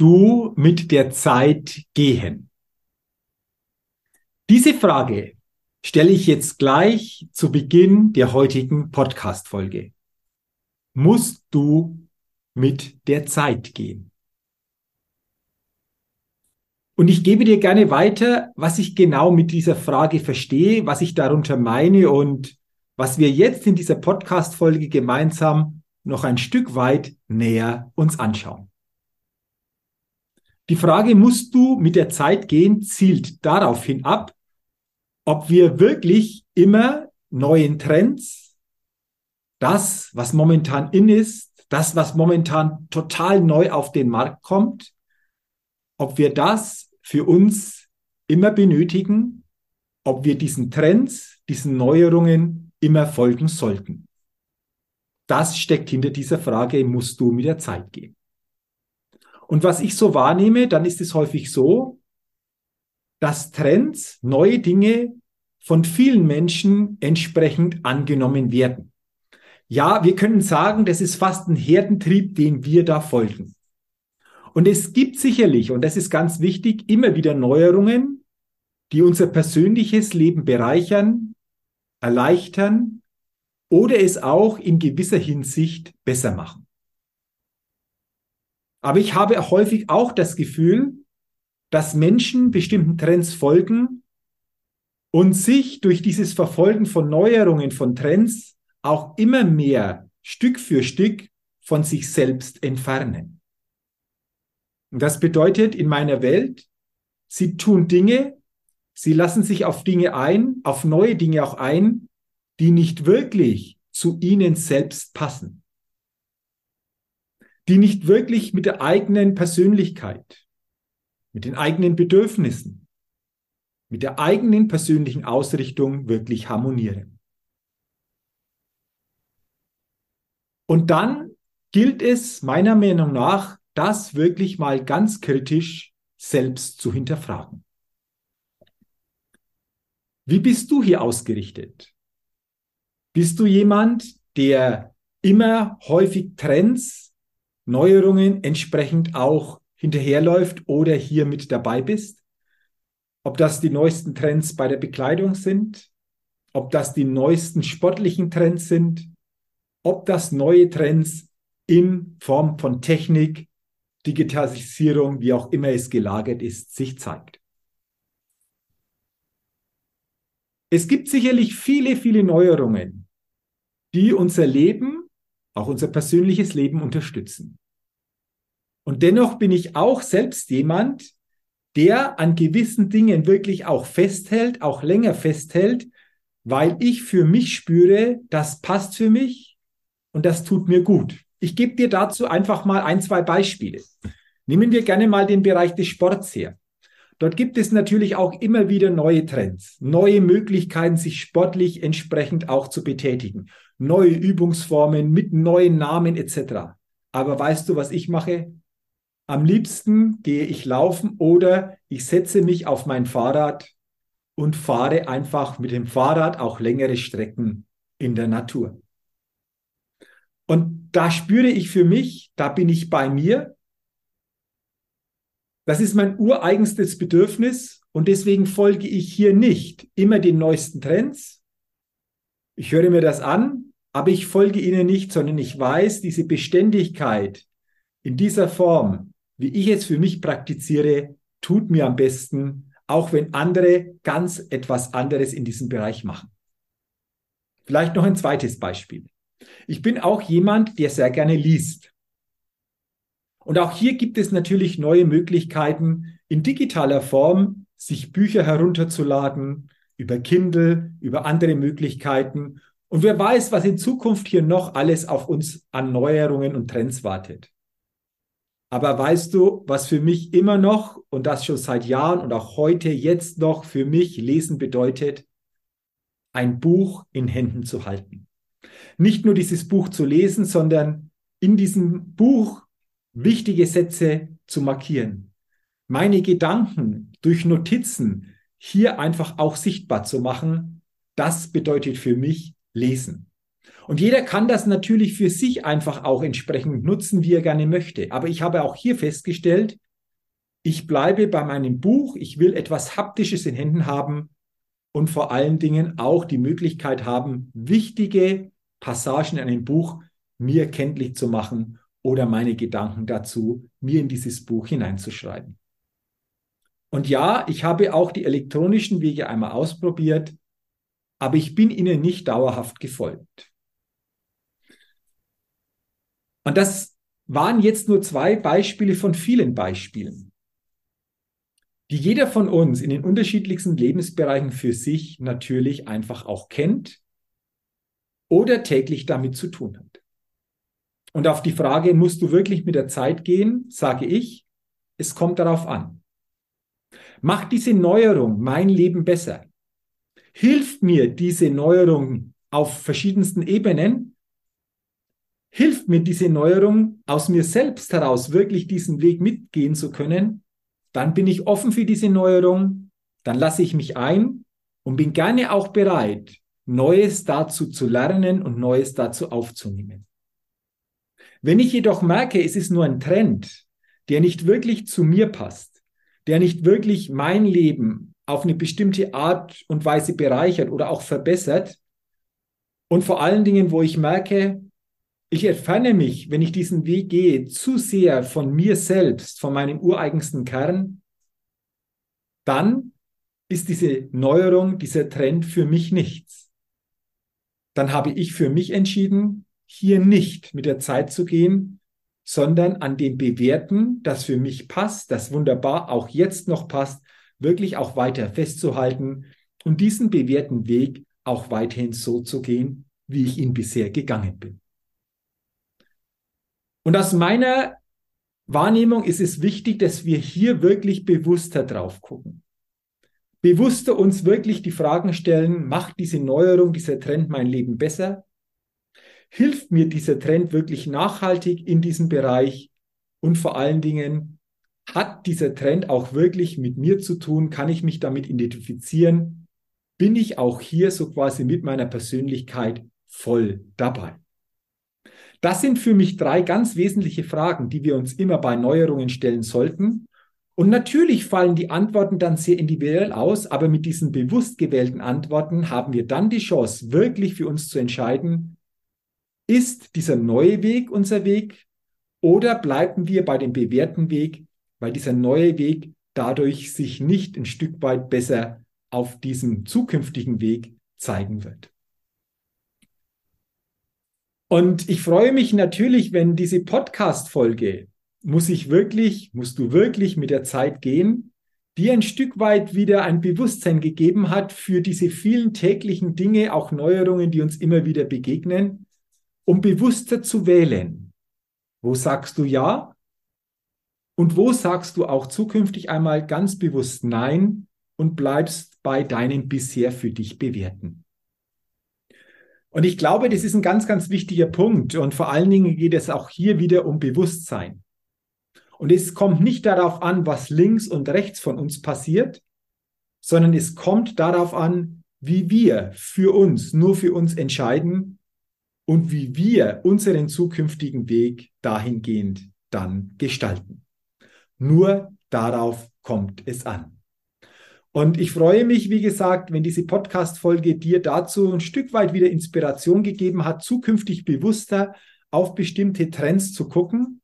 du mit der Zeit gehen? Diese Frage stelle ich jetzt gleich zu Beginn der heutigen Podcast-Folge. Musst du mit der Zeit gehen? Und ich gebe dir gerne weiter, was ich genau mit dieser Frage verstehe, was ich darunter meine und was wir jetzt in dieser Podcast-Folge gemeinsam noch ein Stück weit näher uns anschauen. Die Frage, musst du mit der Zeit gehen, zielt daraufhin ab, ob wir wirklich immer neuen Trends, das, was momentan in ist, das, was momentan total neu auf den Markt kommt, ob wir das für uns immer benötigen, ob wir diesen Trends, diesen Neuerungen immer folgen sollten. Das steckt hinter dieser Frage, musst du mit der Zeit gehen. Und was ich so wahrnehme, dann ist es häufig so, dass Trends, neue Dinge von vielen Menschen entsprechend angenommen werden. Ja, wir können sagen, das ist fast ein Herdentrieb, den wir da folgen. Und es gibt sicherlich, und das ist ganz wichtig, immer wieder Neuerungen, die unser persönliches Leben bereichern, erleichtern oder es auch in gewisser Hinsicht besser machen. Aber ich habe häufig auch das Gefühl, dass Menschen bestimmten Trends folgen und sich durch dieses Verfolgen von Neuerungen, von Trends auch immer mehr Stück für Stück von sich selbst entfernen. Und das bedeutet in meiner Welt, sie tun Dinge, sie lassen sich auf Dinge ein, auf neue Dinge auch ein, die nicht wirklich zu ihnen selbst passen. Die nicht wirklich mit der eigenen Persönlichkeit, mit den eigenen Bedürfnissen, mit der eigenen persönlichen Ausrichtung wirklich harmonieren. Und dann gilt es meiner Meinung nach, das wirklich mal ganz kritisch selbst zu hinterfragen. Wie bist du hier ausgerichtet? Bist du jemand, der immer häufig Trends, Neuerungen entsprechend auch hinterherläuft oder hier mit dabei bist? ob das die neuesten Trends bei der Bekleidung sind, ob das die neuesten sportlichen Trends sind, ob das neue Trends in Form von Technik, Digitalisierung, wie auch immer es gelagert ist, sich zeigt. Es gibt sicherlich viele, viele Neuerungen, die unser Leben, auch unser persönliches Leben unterstützen. Und dennoch bin ich auch selbst jemand, der an gewissen Dingen wirklich auch festhält, auch länger festhält, weil ich für mich spüre, das passt für mich und das tut mir gut. Ich gebe dir dazu einfach mal ein, zwei Beispiele. Nehmen wir gerne mal den Bereich des Sports her. Dort gibt es natürlich auch immer wieder neue Trends, neue Möglichkeiten, sich sportlich entsprechend auch zu betätigen, neue Übungsformen mit neuen Namen etc. Aber weißt du, was ich mache? Am liebsten gehe ich laufen oder ich setze mich auf mein Fahrrad und fahre einfach mit dem Fahrrad auch längere Strecken in der Natur. Und da spüre ich für mich, da bin ich bei mir. Das ist mein ureigenstes Bedürfnis und deswegen folge ich hier nicht immer den neuesten Trends. Ich höre mir das an, aber ich folge ihnen nicht, sondern ich weiß, diese Beständigkeit in dieser Form wie ich es für mich praktiziere, tut mir am besten, auch wenn andere ganz etwas anderes in diesem Bereich machen. Vielleicht noch ein zweites Beispiel. Ich bin auch jemand, der sehr gerne liest. Und auch hier gibt es natürlich neue Möglichkeiten, in digitaler Form sich Bücher herunterzuladen, über Kindle, über andere Möglichkeiten. Und wer weiß, was in Zukunft hier noch alles auf uns an Neuerungen und Trends wartet. Aber weißt du, was für mich immer noch und das schon seit Jahren und auch heute jetzt noch für mich lesen bedeutet? Ein Buch in Händen zu halten. Nicht nur dieses Buch zu lesen, sondern in diesem Buch wichtige Sätze zu markieren. Meine Gedanken durch Notizen hier einfach auch sichtbar zu machen, das bedeutet für mich lesen. Und jeder kann das natürlich für sich einfach auch entsprechend nutzen, wie er gerne möchte. Aber ich habe auch hier festgestellt, ich bleibe bei meinem Buch, ich will etwas Haptisches in Händen haben und vor allen Dingen auch die Möglichkeit haben, wichtige Passagen in einem Buch mir kenntlich zu machen oder meine Gedanken dazu mir in dieses Buch hineinzuschreiben. Und ja, ich habe auch die elektronischen Wege einmal ausprobiert, aber ich bin ihnen nicht dauerhaft gefolgt. Und das waren jetzt nur zwei Beispiele von vielen Beispielen, die jeder von uns in den unterschiedlichsten Lebensbereichen für sich natürlich einfach auch kennt oder täglich damit zu tun hat. Und auf die Frage, musst du wirklich mit der Zeit gehen, sage ich, es kommt darauf an. Macht diese Neuerung mein Leben besser? Hilft mir diese Neuerung auf verschiedensten Ebenen hilft mir diese Neuerung aus mir selbst heraus wirklich diesen Weg mitgehen zu können, dann bin ich offen für diese Neuerung, dann lasse ich mich ein und bin gerne auch bereit, Neues dazu zu lernen und Neues dazu aufzunehmen. Wenn ich jedoch merke, es ist nur ein Trend, der nicht wirklich zu mir passt, der nicht wirklich mein Leben auf eine bestimmte Art und Weise bereichert oder auch verbessert, und vor allen Dingen, wo ich merke, ich entferne mich, wenn ich diesen Weg gehe, zu sehr von mir selbst, von meinem ureigensten Kern, dann ist diese Neuerung, dieser Trend für mich nichts. Dann habe ich für mich entschieden, hier nicht mit der Zeit zu gehen, sondern an dem Bewerten, das für mich passt, das wunderbar auch jetzt noch passt, wirklich auch weiter festzuhalten und diesen bewährten Weg auch weiterhin so zu gehen, wie ich ihn bisher gegangen bin. Und aus meiner Wahrnehmung ist es wichtig, dass wir hier wirklich bewusster drauf gucken. Bewusster uns wirklich die Fragen stellen, macht diese Neuerung, dieser Trend mein Leben besser? Hilft mir dieser Trend wirklich nachhaltig in diesem Bereich? Und vor allen Dingen, hat dieser Trend auch wirklich mit mir zu tun? Kann ich mich damit identifizieren? Bin ich auch hier so quasi mit meiner Persönlichkeit voll dabei? Das sind für mich drei ganz wesentliche Fragen, die wir uns immer bei Neuerungen stellen sollten. Und natürlich fallen die Antworten dann sehr individuell aus, aber mit diesen bewusst gewählten Antworten haben wir dann die Chance, wirklich für uns zu entscheiden, ist dieser neue Weg unser Weg oder bleiben wir bei dem bewährten Weg, weil dieser neue Weg dadurch sich nicht ein Stück weit besser auf diesem zukünftigen Weg zeigen wird. Und ich freue mich natürlich, wenn diese Podcast-Folge, muss ich wirklich, musst du wirklich mit der Zeit gehen, dir ein Stück weit wieder ein Bewusstsein gegeben hat für diese vielen täglichen Dinge, auch Neuerungen, die uns immer wieder begegnen, um bewusster zu wählen. Wo sagst du ja? Und wo sagst du auch zukünftig einmal ganz bewusst Nein und bleibst bei deinem bisher für dich bewährten? Und ich glaube, das ist ein ganz, ganz wichtiger Punkt. Und vor allen Dingen geht es auch hier wieder um Bewusstsein. Und es kommt nicht darauf an, was links und rechts von uns passiert, sondern es kommt darauf an, wie wir für uns, nur für uns entscheiden und wie wir unseren zukünftigen Weg dahingehend dann gestalten. Nur darauf kommt es an. Und ich freue mich, wie gesagt, wenn diese Podcast-Folge dir dazu ein Stück weit wieder Inspiration gegeben hat, zukünftig bewusster auf bestimmte Trends zu gucken.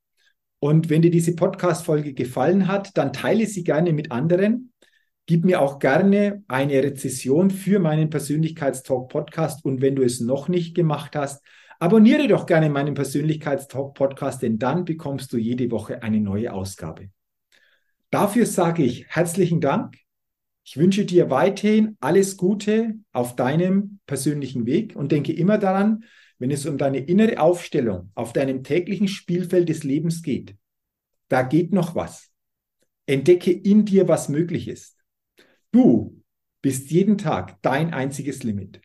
Und wenn dir diese Podcast-Folge gefallen hat, dann teile sie gerne mit anderen. Gib mir auch gerne eine Rezession für meinen Persönlichkeitstalk Podcast. Und wenn du es noch nicht gemacht hast, abonniere doch gerne meinen Persönlichkeitstalk Podcast, denn dann bekommst du jede Woche eine neue Ausgabe. Dafür sage ich herzlichen Dank. Ich wünsche dir weiterhin alles Gute auf deinem persönlichen Weg und denke immer daran, wenn es um deine innere Aufstellung auf deinem täglichen Spielfeld des Lebens geht, da geht noch was. Entdecke in dir, was möglich ist. Du bist jeden Tag dein einziges Limit.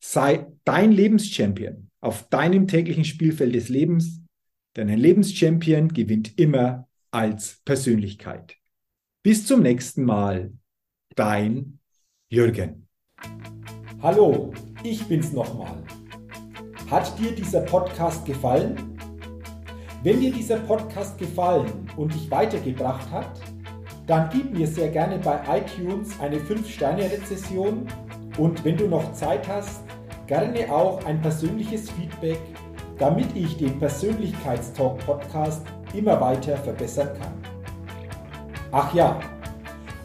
Sei dein Lebenschampion auf deinem täglichen Spielfeld des Lebens, denn ein Lebenschampion gewinnt immer als Persönlichkeit. Bis zum nächsten Mal, dein Jürgen. Hallo, ich bin's nochmal. Hat dir dieser Podcast gefallen? Wenn dir dieser Podcast gefallen und dich weitergebracht hat, dann gib mir sehr gerne bei iTunes eine 5-Sterne-Rezession und wenn du noch Zeit hast, gerne auch ein persönliches Feedback, damit ich den Persönlichkeitstalk Podcast immer weiter verbessern kann. Ach ja,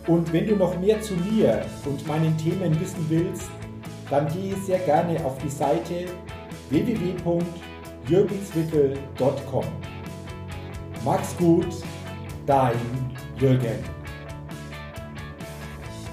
und wenn du noch mehr zu mir und meinen Themen wissen willst, dann gehe sehr gerne auf die Seite www.jürgenswickel.com. Mach's gut, dein Jürgen.